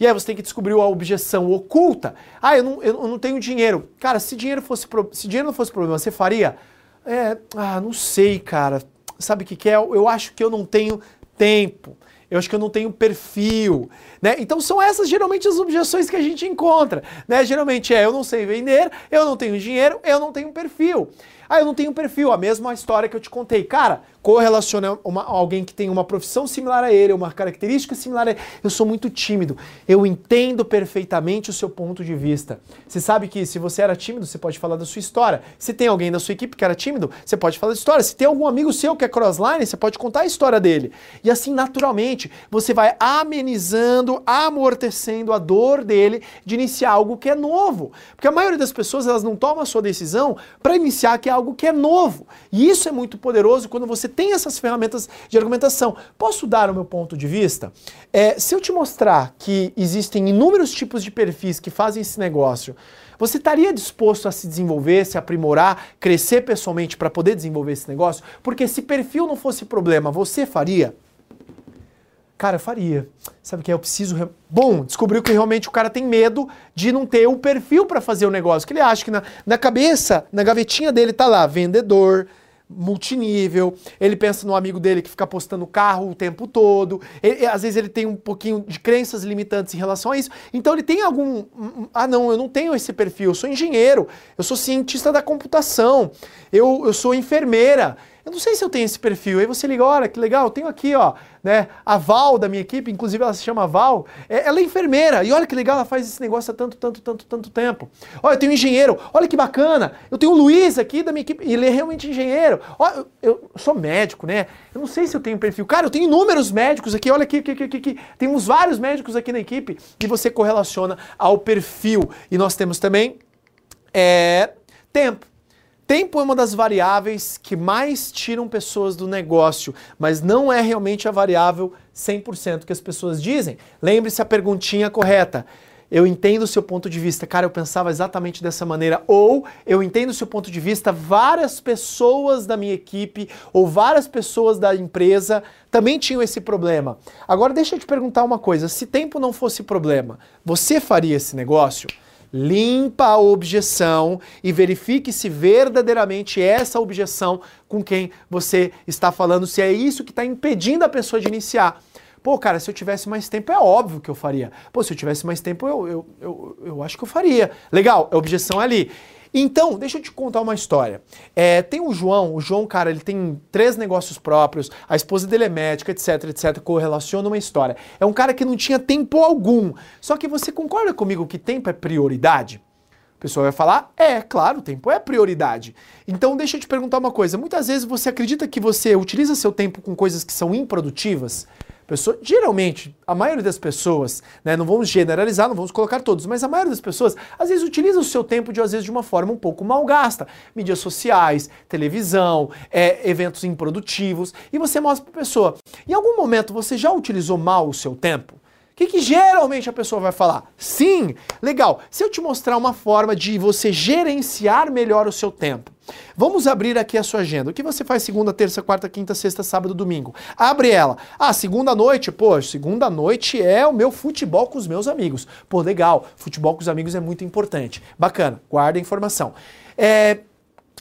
E aí você tem que descobrir a objeção oculta. Ah, eu não, eu não tenho dinheiro. Cara, se dinheiro fosse se dinheiro não fosse problema, você faria? É, ah, não sei, cara. Sabe o que, que é? Eu acho que eu não tenho tempo eu acho que eu não tenho perfil, né? Então são essas geralmente as objeções que a gente encontra, né? Geralmente é eu não sei vender, eu não tenho dinheiro, eu não tenho perfil. Ah, eu não tenho perfil, a mesma história que eu te contei. Cara, correlaciona uma, alguém que tem uma profissão similar a ele, uma característica similar a ele. Eu sou muito tímido. Eu entendo perfeitamente o seu ponto de vista. Você sabe que se você era tímido, você pode falar da sua história. Se tem alguém da sua equipe que era tímido, você pode falar da história. Se tem algum amigo seu que é crossline, você pode contar a história dele. E assim, naturalmente, você vai amenizando, amortecendo a dor dele de iniciar algo que é novo. Porque a maioria das pessoas, elas não tomam a sua decisão para iniciar que é algo que é novo. E isso é muito poderoso quando você tem essas ferramentas de argumentação. Posso dar o meu ponto de vista? É, se eu te mostrar que existem inúmeros tipos de perfis que fazem esse negócio, você estaria disposto a se desenvolver, se aprimorar, crescer pessoalmente para poder desenvolver esse negócio? Porque se perfil não fosse problema, você faria? Cara, faria. Sabe o que é? Eu preciso. Bom, descobriu que realmente o cara tem medo de não ter o perfil para fazer o negócio. Que ele acha que na, na cabeça, na gavetinha dele tá lá, vendedor, multinível, ele pensa no amigo dele que fica postando carro o tempo todo, ele, às vezes ele tem um pouquinho de crenças limitantes em relação a isso, então ele tem algum, ah não, eu não tenho esse perfil, eu sou engenheiro, eu sou cientista da computação, eu, eu sou enfermeira, eu não sei se eu tenho esse perfil. Aí você liga, olha que legal, eu tenho aqui, ó, né, a Val da minha equipe, inclusive ela se chama Val, é, ela é enfermeira, e olha que legal, ela faz esse negócio há tanto, tanto, tanto, tanto tempo. Olha, eu tenho um engenheiro, olha que bacana, eu tenho o Luiz aqui da minha equipe, ele é realmente engenheiro. Olha, eu, eu sou médico, né, eu não sei se eu tenho perfil. Cara, eu tenho inúmeros médicos aqui, olha aqui, aqui, aqui, aqui, temos vários médicos aqui na equipe, e você correlaciona ao perfil. E nós temos também é, tempo. Tempo é uma das variáveis que mais tiram pessoas do negócio, mas não é realmente a variável 100% que as pessoas dizem. Lembre-se a perguntinha correta. Eu entendo o seu ponto de vista, cara, eu pensava exatamente dessa maneira. Ou eu entendo o seu ponto de vista, várias pessoas da minha equipe ou várias pessoas da empresa também tinham esse problema. Agora deixa eu te perguntar uma coisa: se tempo não fosse problema, você faria esse negócio? Limpa a objeção e verifique se verdadeiramente é essa objeção com quem você está falando, se é isso que está impedindo a pessoa de iniciar. Pô, cara, se eu tivesse mais tempo, é óbvio que eu faria. Pô, se eu tivesse mais tempo, eu, eu, eu, eu acho que eu faria. Legal, a objeção é ali. Então, deixa eu te contar uma história. É, tem o João, o João, cara, ele tem três negócios próprios, a esposa dele é médica, etc, etc, correlaciona uma história. É um cara que não tinha tempo algum. Só que você concorda comigo que tempo é prioridade? O pessoal vai falar, é, claro, tempo é prioridade. Então deixa eu te perguntar uma coisa. Muitas vezes você acredita que você utiliza seu tempo com coisas que são improdutivas? Pessoa, geralmente, a maioria das pessoas, né, não vamos generalizar, não vamos colocar todos, mas a maioria das pessoas, às vezes, utiliza o seu tempo, de, às vezes, de uma forma um pouco mal gasta. Mídias sociais, televisão, é, eventos improdutivos, e você mostra para a pessoa. Em algum momento, você já utilizou mal o seu tempo? O que, que, geralmente a pessoa vai falar? Sim, legal. Se eu te mostrar uma forma de você gerenciar melhor o seu tempo, vamos abrir aqui a sua agenda. O que você faz segunda, terça, quarta, quinta, sexta, sábado, domingo? Abre ela. Ah, segunda noite, pô, segunda noite é o meu futebol com os meus amigos. Pô, legal. Futebol com os amigos é muito importante. Bacana, guarda a informação. É,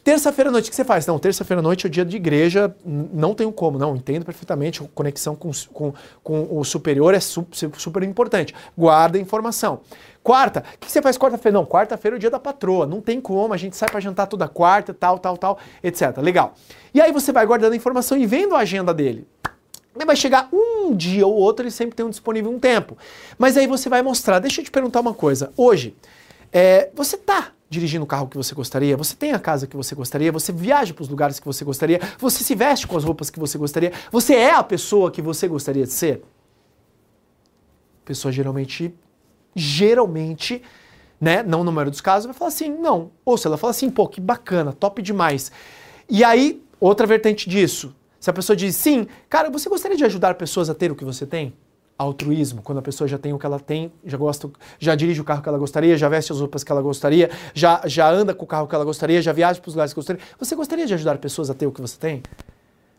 Terça-feira à noite, o que você faz? Não, terça-feira à noite é o dia de igreja, não tenho como, não, entendo perfeitamente, conexão com, com, com o superior é super, super importante. Guarda a informação. Quarta, o que você faz quarta-feira? Não, quarta-feira é o dia da patroa, não tem como, a gente sai para jantar toda quarta, tal, tal, tal, etc. Legal. E aí você vai guardando a informação e vendo a agenda dele. Vai chegar um dia ou outro, ele sempre tem um disponível um tempo. Mas aí você vai mostrar. Deixa eu te perguntar uma coisa. Hoje, é, você tá dirigindo o carro que você gostaria, você tem a casa que você gostaria, você viaja para os lugares que você gostaria, você se veste com as roupas que você gostaria, você é a pessoa que você gostaria de ser? A pessoa geralmente, geralmente, né, não no maioria dos casos, vai falar assim, não. Ou se ela fala assim, pô, que bacana, top demais. E aí, outra vertente disso, se a pessoa diz sim, cara, você gostaria de ajudar pessoas a ter o que você tem? Altruísmo, quando a pessoa já tem o que ela tem, já gosta, já dirige o carro que ela gostaria, já veste as roupas que ela gostaria, já, já anda com o carro que ela gostaria, já viaja para os lugares que gostaria. Você gostaria de ajudar pessoas a ter o que você tem?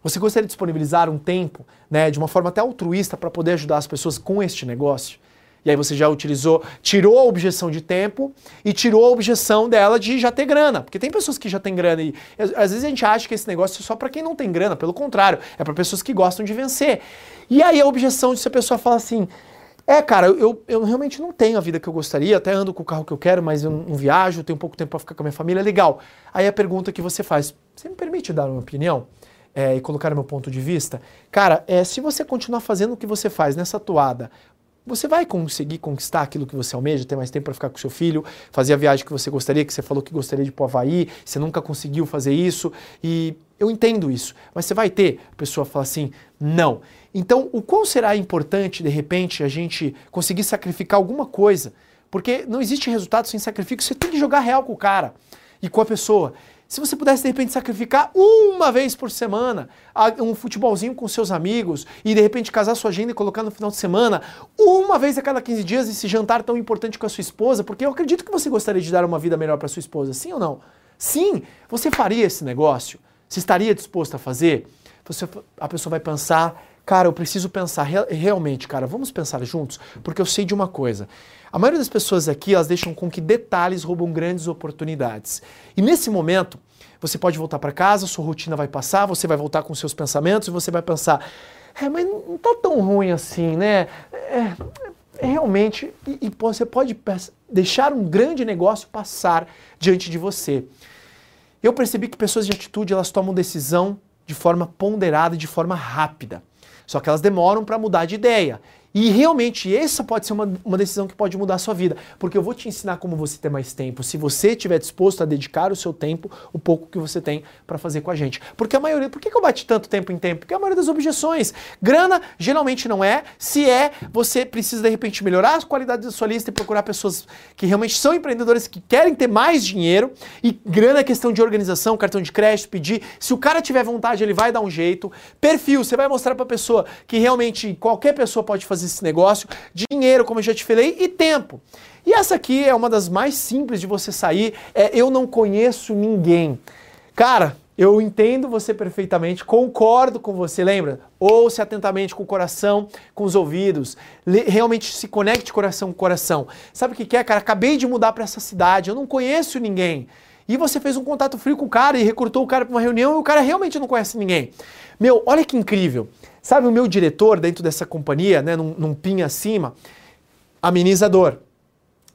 Você gostaria de disponibilizar um tempo, né, de uma forma até altruísta para poder ajudar as pessoas com este negócio? E aí você já utilizou, tirou a objeção de tempo e tirou a objeção dela de já ter grana. Porque tem pessoas que já têm grana e às vezes a gente acha que esse negócio é só para quem não tem grana, pelo contrário, é para pessoas que gostam de vencer. E aí a objeção de se a pessoa fala assim: é, cara, eu, eu realmente não tenho a vida que eu gostaria, até ando com o carro que eu quero, mas eu não viajo, tenho pouco tempo para ficar com a minha família, é legal. Aí a pergunta que você faz: você me permite dar uma opinião? É, e colocar meu ponto de vista? Cara, é, se você continuar fazendo o que você faz nessa toada, você vai conseguir conquistar aquilo que você almeja, ter mais tempo para ficar com seu filho, fazer a viagem que você gostaria, que você falou que gostaria de ir para o Havaí, você nunca conseguiu fazer isso, e eu entendo isso, mas você vai ter, a pessoa fala assim, não. Então, o quão será importante, de repente, a gente conseguir sacrificar alguma coisa? Porque não existe resultado sem sacrifício, você tem que jogar real com o cara e com a pessoa. Se você pudesse de repente sacrificar uma vez por semana um futebolzinho com seus amigos e de repente casar sua agenda e colocar no final de semana, uma vez a cada 15 dias esse jantar tão importante com a sua esposa, porque eu acredito que você gostaria de dar uma vida melhor para sua esposa, sim ou não? Sim, você faria esse negócio? Você estaria disposto a fazer? Você, a pessoa vai pensar, cara, eu preciso pensar realmente, cara, vamos pensar juntos, porque eu sei de uma coisa. A maioria das pessoas aqui, elas deixam com que detalhes roubam grandes oportunidades. E nesse momento, você pode voltar para casa, sua rotina vai passar, você vai voltar com seus pensamentos e você vai pensar, é, mas não tá tão ruim assim, né? É, é realmente, e, e você pode deixar um grande negócio passar diante de você. Eu percebi que pessoas de atitude, elas tomam decisão de forma ponderada de forma rápida. Só que elas demoram para mudar de ideia. E realmente essa pode ser uma, uma decisão que pode mudar a sua vida, porque eu vou te ensinar como você ter mais tempo, se você estiver disposto a dedicar o seu tempo, o pouco que você tem para fazer com a gente. Porque a maioria, por que, eu bati tanto tempo em tempo? Porque a maioria das objeções, grana geralmente não é, se é, você precisa de repente melhorar a qualidade da sua lista e procurar pessoas que realmente são empreendedores que querem ter mais dinheiro, e grana é questão de organização, cartão de crédito, pedir, se o cara tiver vontade, ele vai dar um jeito. Perfil, você vai mostrar para a pessoa que realmente qualquer pessoa pode fazer esse negócio, dinheiro, como eu já te falei, e tempo. E essa aqui é uma das mais simples de você sair, é eu não conheço ninguém. Cara, eu entendo você perfeitamente, concordo com você, lembra? Ouça atentamente com o coração, com os ouvidos, realmente se conecte coração com coração. Sabe o que é, cara? Acabei de mudar para essa cidade, eu não conheço ninguém. E você fez um contato frio com o cara e recrutou o cara para uma reunião e o cara realmente não conhece ninguém. Meu, olha que incrível. Sabe o meu diretor dentro dessa companhia, né, num, num pin acima, amenizador.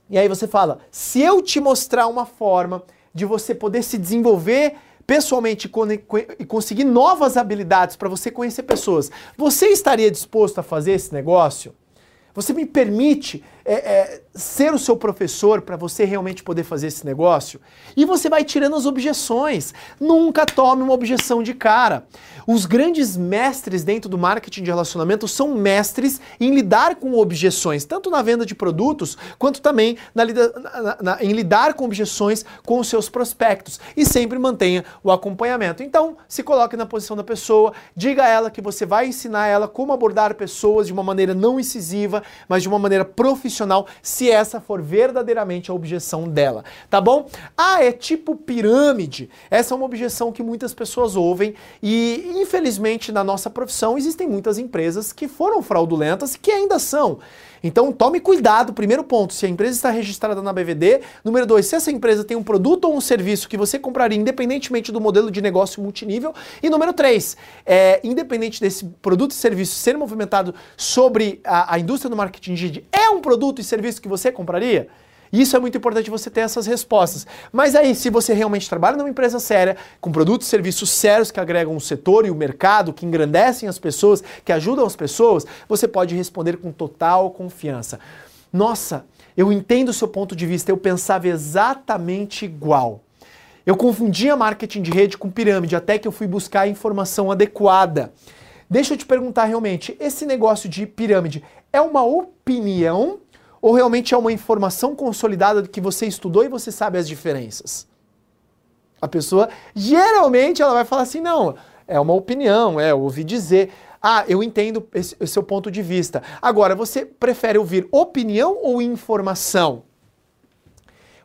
E aí você fala, se eu te mostrar uma forma de você poder se desenvolver pessoalmente e conseguir novas habilidades para você conhecer pessoas, você estaria disposto a fazer esse negócio? Você me permite é, é, ser o seu professor para você realmente poder fazer esse negócio? E você vai tirando as objeções. Nunca tome uma objeção de cara. Os grandes mestres dentro do marketing de relacionamento são mestres em lidar com objeções, tanto na venda de produtos, quanto também na, na, na, em lidar com objeções com os seus prospectos. E sempre mantenha o acompanhamento. Então, se coloque na posição da pessoa, diga a ela que você vai ensinar ela como abordar pessoas de uma maneira não incisiva, mas de uma maneira profissional, se essa for verdadeiramente a objeção dela. Tá bom? Ah, é tipo pirâmide. Essa é uma objeção que muitas pessoas ouvem e infelizmente, na nossa profissão, existem muitas empresas que foram fraudulentas e que ainda são. Então tome cuidado, primeiro ponto, se a empresa está registrada na BVD. Número dois, se essa empresa tem um produto ou um serviço que você compraria independentemente do modelo de negócio multinível. E número três, é, independente desse produto e serviço ser movimentado sobre a, a indústria do marketing digital, é um produto e serviço que você compraria? Isso é muito importante você ter essas respostas. Mas aí, se você realmente trabalha numa empresa séria, com produtos e serviços sérios que agregam o setor e o mercado, que engrandecem as pessoas, que ajudam as pessoas, você pode responder com total confiança. Nossa, eu entendo o seu ponto de vista, eu pensava exatamente igual. Eu confundia marketing de rede com pirâmide até que eu fui buscar a informação adequada. Deixa eu te perguntar realmente, esse negócio de pirâmide é uma opinião ou realmente é uma informação consolidada que você estudou e você sabe as diferenças? A pessoa, geralmente, ela vai falar assim: não, é uma opinião, é ouvir dizer. Ah, eu entendo esse, esse seu ponto de vista. Agora, você prefere ouvir opinião ou informação?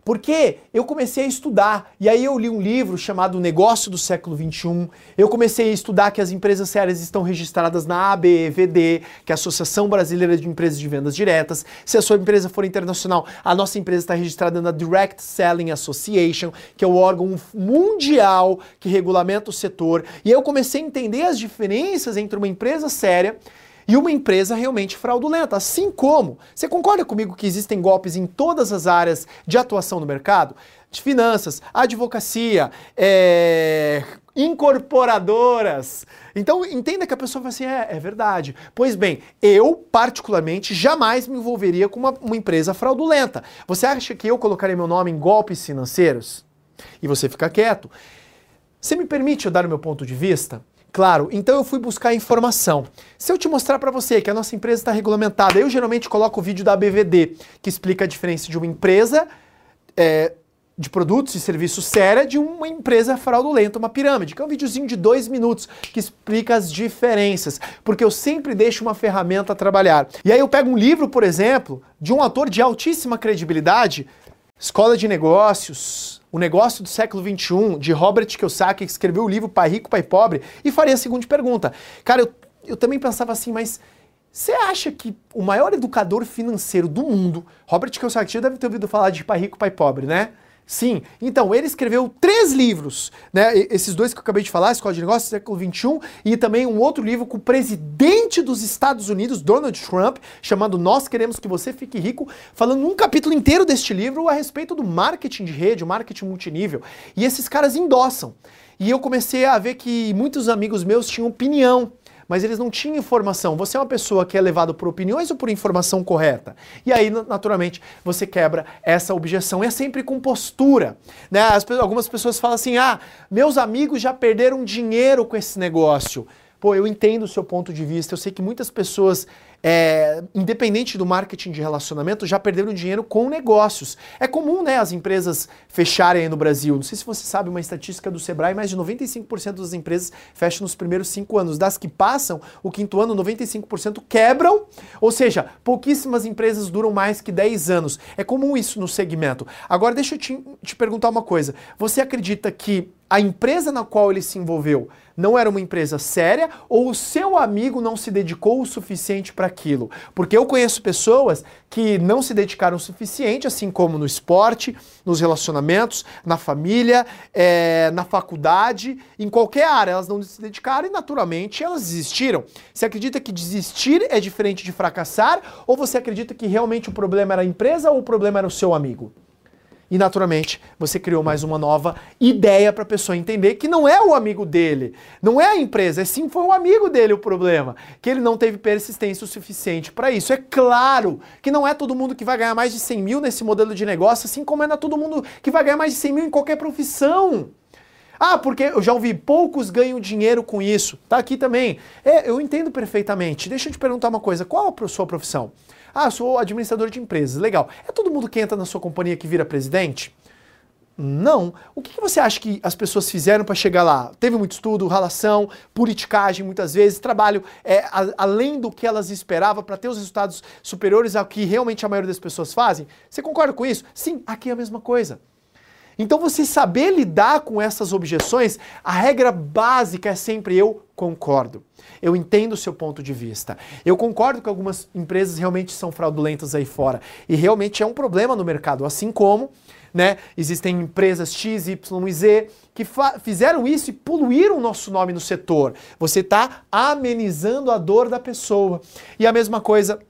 Porque eu comecei a estudar, e aí eu li um livro chamado Negócio do Século XXI. Eu comecei a estudar que as empresas sérias estão registradas na ABVD, que é a Associação Brasileira de Empresas de Vendas Diretas. Se a sua empresa for internacional, a nossa empresa está registrada na Direct Selling Association, que é o órgão mundial que regulamenta o setor. E eu comecei a entender as diferenças entre uma empresa séria e uma empresa realmente fraudulenta. Assim como, você concorda comigo que existem golpes em todas as áreas de atuação no mercado? De finanças, advocacia, é, incorporadoras. Então entenda que a pessoa fala assim: é, é verdade. Pois bem, eu, particularmente, jamais me envolveria com uma, uma empresa fraudulenta. Você acha que eu colocaria meu nome em golpes financeiros? E você fica quieto. Você me permite eu dar o meu ponto de vista? Claro, então eu fui buscar informação. Se eu te mostrar para você que a nossa empresa está regulamentada, eu geralmente coloco o vídeo da BVD, que explica a diferença de uma empresa é, de produtos e serviços séria de uma empresa fraudulenta, uma pirâmide, que é um videozinho de dois minutos que explica as diferenças, porque eu sempre deixo uma ferramenta trabalhar. E aí eu pego um livro, por exemplo, de um autor de altíssima credibilidade, Escola de Negócios, o Negócio do Século XXI, de Robert Kiyosaki, que escreveu o livro Pai Rico, Pai Pobre, e faria a seguinte pergunta. Cara, eu, eu também pensava assim, mas você acha que o maior educador financeiro do mundo, Robert Kiyosaki, já deve ter ouvido falar de Pai Rico, Pai Pobre, né? Sim. Então, ele escreveu três livros, né? Esses dois que eu acabei de falar, Escola de Negócios, século XXI, e também um outro livro com o presidente dos Estados Unidos, Donald Trump, chamado Nós Queremos Que Você Fique Rico, falando um capítulo inteiro deste livro a respeito do marketing de rede, o marketing multinível. E esses caras endossam. E eu comecei a ver que muitos amigos meus tinham opinião mas eles não tinham informação. Você é uma pessoa que é levado por opiniões ou por informação correta? E aí, naturalmente, você quebra essa objeção. É sempre com postura. Né? As, algumas pessoas falam assim: ah, meus amigos já perderam dinheiro com esse negócio. Pô, eu entendo o seu ponto de vista. Eu sei que muitas pessoas é, independente do marketing de relacionamento, já perderam dinheiro com negócios. É comum, né, as empresas fecharem aí no Brasil. Não sei se você sabe uma estatística do Sebrae, mais de 95% das empresas fecham nos primeiros cinco anos. Das que passam o quinto ano, 95% quebram, ou seja, pouquíssimas empresas duram mais que 10 anos. É comum isso no segmento. Agora, deixa eu te, te perguntar uma coisa. Você acredita que a empresa na qual ele se envolveu não era uma empresa séria ou o seu amigo não se dedicou o suficiente para aquilo? Porque eu conheço pessoas que não se dedicaram o suficiente, assim como no esporte, nos relacionamentos, na família, é, na faculdade, em qualquer área. Elas não se dedicaram e, naturalmente, elas desistiram. Você acredita que desistir é diferente de fracassar ou você acredita que realmente o problema era a empresa ou o problema era o seu amigo? E naturalmente, você criou mais uma nova ideia para a pessoa entender que não é o amigo dele, não é a empresa, é sim foi o amigo dele o problema, que ele não teve persistência o suficiente para isso. É claro que não é todo mundo que vai ganhar mais de 100 mil nesse modelo de negócio, assim como é não todo mundo que vai ganhar mais de 100 mil em qualquer profissão. Ah, porque eu já ouvi, poucos ganham dinheiro com isso. Tá aqui também. É, eu entendo perfeitamente. Deixa eu te perguntar uma coisa: qual a sua profissão? Ah, sou administrador de empresas. Legal. É todo mundo que entra na sua companhia que vira presidente? Não. O que, você acha que as pessoas fizeram para chegar lá? Teve muito estudo, relação, politicagem, muitas vezes, trabalho é, a, além do que elas esperavam para ter os resultados superiores ao que realmente a maioria das pessoas fazem? Você concorda com isso? Sim, aqui é a mesma coisa. Então, você saber lidar com essas objeções, a regra básica é sempre eu concordo. Eu entendo o seu ponto de vista. Eu concordo que algumas empresas realmente são fraudulentas aí fora. E realmente é um problema no mercado. Assim como né, existem empresas X, Y e Z que fizeram isso e poluíram o nosso nome no setor. Você está amenizando a dor da pessoa. E a mesma coisa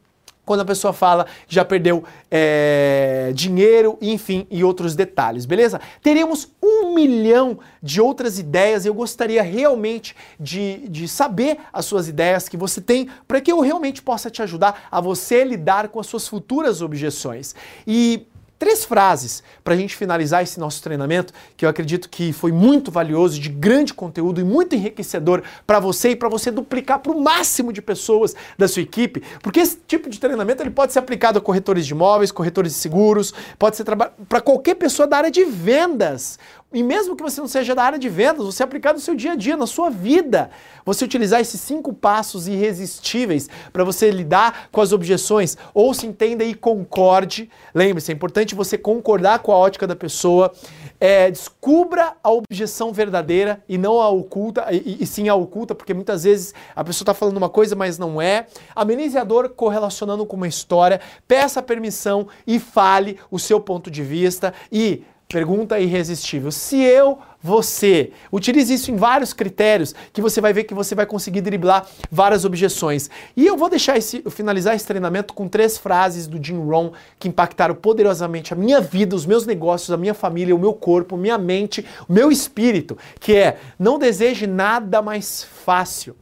quando a pessoa fala já perdeu é, dinheiro, enfim, e outros detalhes, beleza? Teremos um milhão de outras ideias. Eu gostaria realmente de, de saber as suas ideias que você tem para que eu realmente possa te ajudar a você lidar com as suas futuras objeções. E três frases para a gente finalizar esse nosso treinamento, que eu acredito que foi muito valioso, de grande conteúdo e muito enriquecedor para você e para você duplicar para o máximo de pessoas da sua equipe, porque esse tipo de treinamento ele pode ser aplicado a corretores de imóveis, corretores de seguros, pode ser para qualquer pessoa da área de vendas. E mesmo que você não seja da área de vendas, você aplicar no seu dia a dia, na sua vida. Você utilizar esses cinco passos irresistíveis para você lidar com as objeções. Ou se entenda e concorde. Lembre-se, é importante você concordar com a ótica da pessoa. É, descubra a objeção verdadeira e não a oculta, e, e sim a oculta, porque muitas vezes a pessoa está falando uma coisa, mas não é. Amenize a dor correlacionando com uma história. Peça permissão e fale o seu ponto de vista. E Pergunta irresistível. Se eu, você, utilize isso em vários critérios, que você vai ver que você vai conseguir driblar várias objeções. E eu vou deixar esse, finalizar esse treinamento com três frases do Jim Rohn que impactaram poderosamente a minha vida, os meus negócios, a minha família, o meu corpo, minha mente, o meu espírito, que é: não deseje nada mais fácil.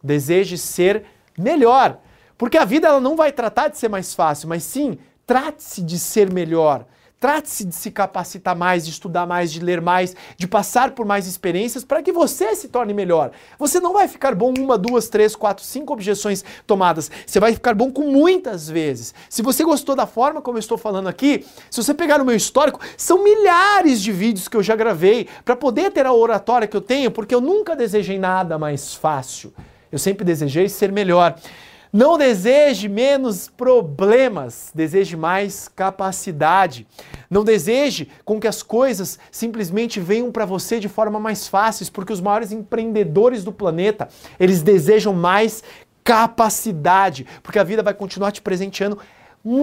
Deseje ser melhor. Porque a vida ela não vai tratar de ser mais fácil, mas sim trate-se de ser melhor. Trate-se de se capacitar mais, de estudar mais, de ler mais, de passar por mais experiências para que você se torne melhor. Você não vai ficar bom uma, duas, três, quatro, cinco objeções tomadas. Você vai ficar bom com muitas vezes. Se você gostou da forma como eu estou falando aqui, se você pegar o meu histórico, são milhares de vídeos que eu já gravei para poder ter a oratória que eu tenho, porque eu nunca desejei nada mais fácil. Eu sempre desejei ser melhor. Não deseje menos problemas, deseje mais capacidade. Não deseje com que as coisas simplesmente venham para você de forma mais fácil, porque os maiores empreendedores do planeta, eles desejam mais capacidade, porque a vida vai continuar te presenteando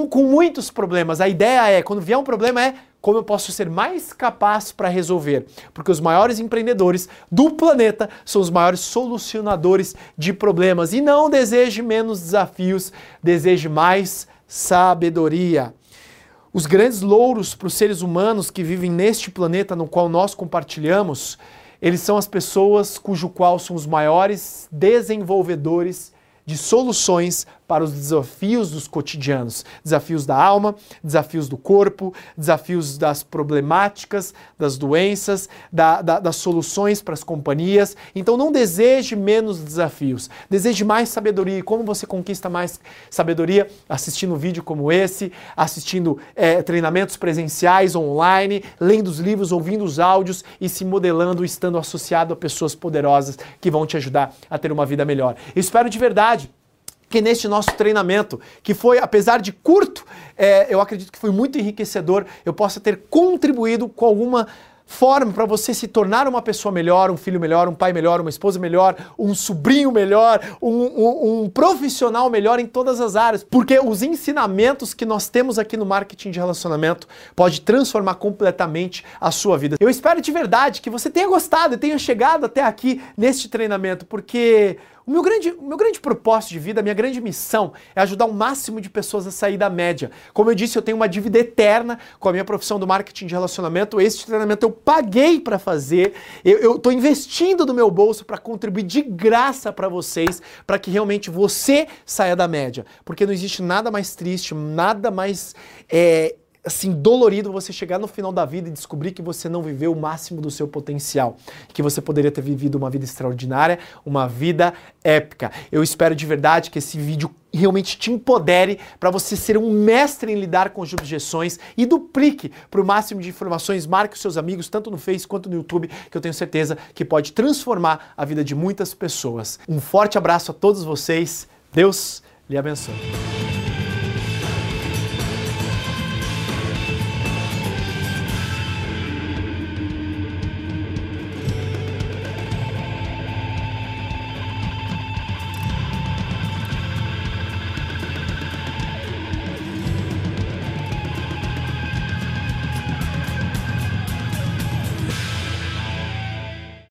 com muitos problemas. A ideia é, quando vier um problema, é como eu posso ser mais capaz para resolver. Porque os maiores empreendedores do planeta são os maiores solucionadores de problemas. E não deseje menos desafios, deseje mais sabedoria. Os grandes louros para os seres humanos que vivem neste planeta no qual nós compartilhamos, eles são as pessoas cujo qual são os maiores desenvolvedores de soluções para os desafios dos cotidianos, desafios da alma, desafios do corpo, desafios das problemáticas, das doenças, da, da, das soluções para as companhias. Então não deseje menos desafios, deseje mais sabedoria. E como você conquista mais sabedoria? Assistindo vídeo como esse, assistindo é, treinamentos presenciais online, lendo os livros, ouvindo os áudios e se modelando, estando associado a pessoas poderosas que vão te ajudar a ter uma vida melhor. Eu espero de verdade que neste nosso treinamento, que foi, apesar de curto, é, eu acredito que foi muito enriquecedor, eu possa ter contribuído com alguma forma para você se tornar uma pessoa melhor, um filho melhor, um pai melhor, uma esposa melhor, um sobrinho melhor, um, um, um, profissional melhor em todas as áreas. Porque os ensinamentos que nós temos aqui no marketing de relacionamento pode transformar completamente a sua vida. Eu espero de verdade que você tenha gostado e tenha chegado até aqui neste treinamento, porque O meu, grande, o meu grande propósito de vida, a minha grande missão é ajudar o máximo de pessoas a sair da média. Como eu disse, eu tenho uma dívida eterna com a minha profissão do marketing de relacionamento. Este treinamento eu paguei para fazer, eu estou investindo do meu bolso para contribuir de graça para vocês, para que realmente você saia da média. Porque não existe nada mais triste, nada mais é, assim dolorido você chegar no final da vida e descobrir que você não viveu o máximo do seu potencial, que você poderia ter vivido uma vida extraordinária, uma vida épica. Eu espero de verdade que esse vídeo realmente te empodere para você ser um mestre em lidar com as objeções e duplique para o máximo de informações, marque os seus amigos tanto no Face quanto no YouTube, que eu tenho certeza que pode transformar a vida de muitas pessoas. Um forte abraço a todos vocês. Deus lhe abençoe.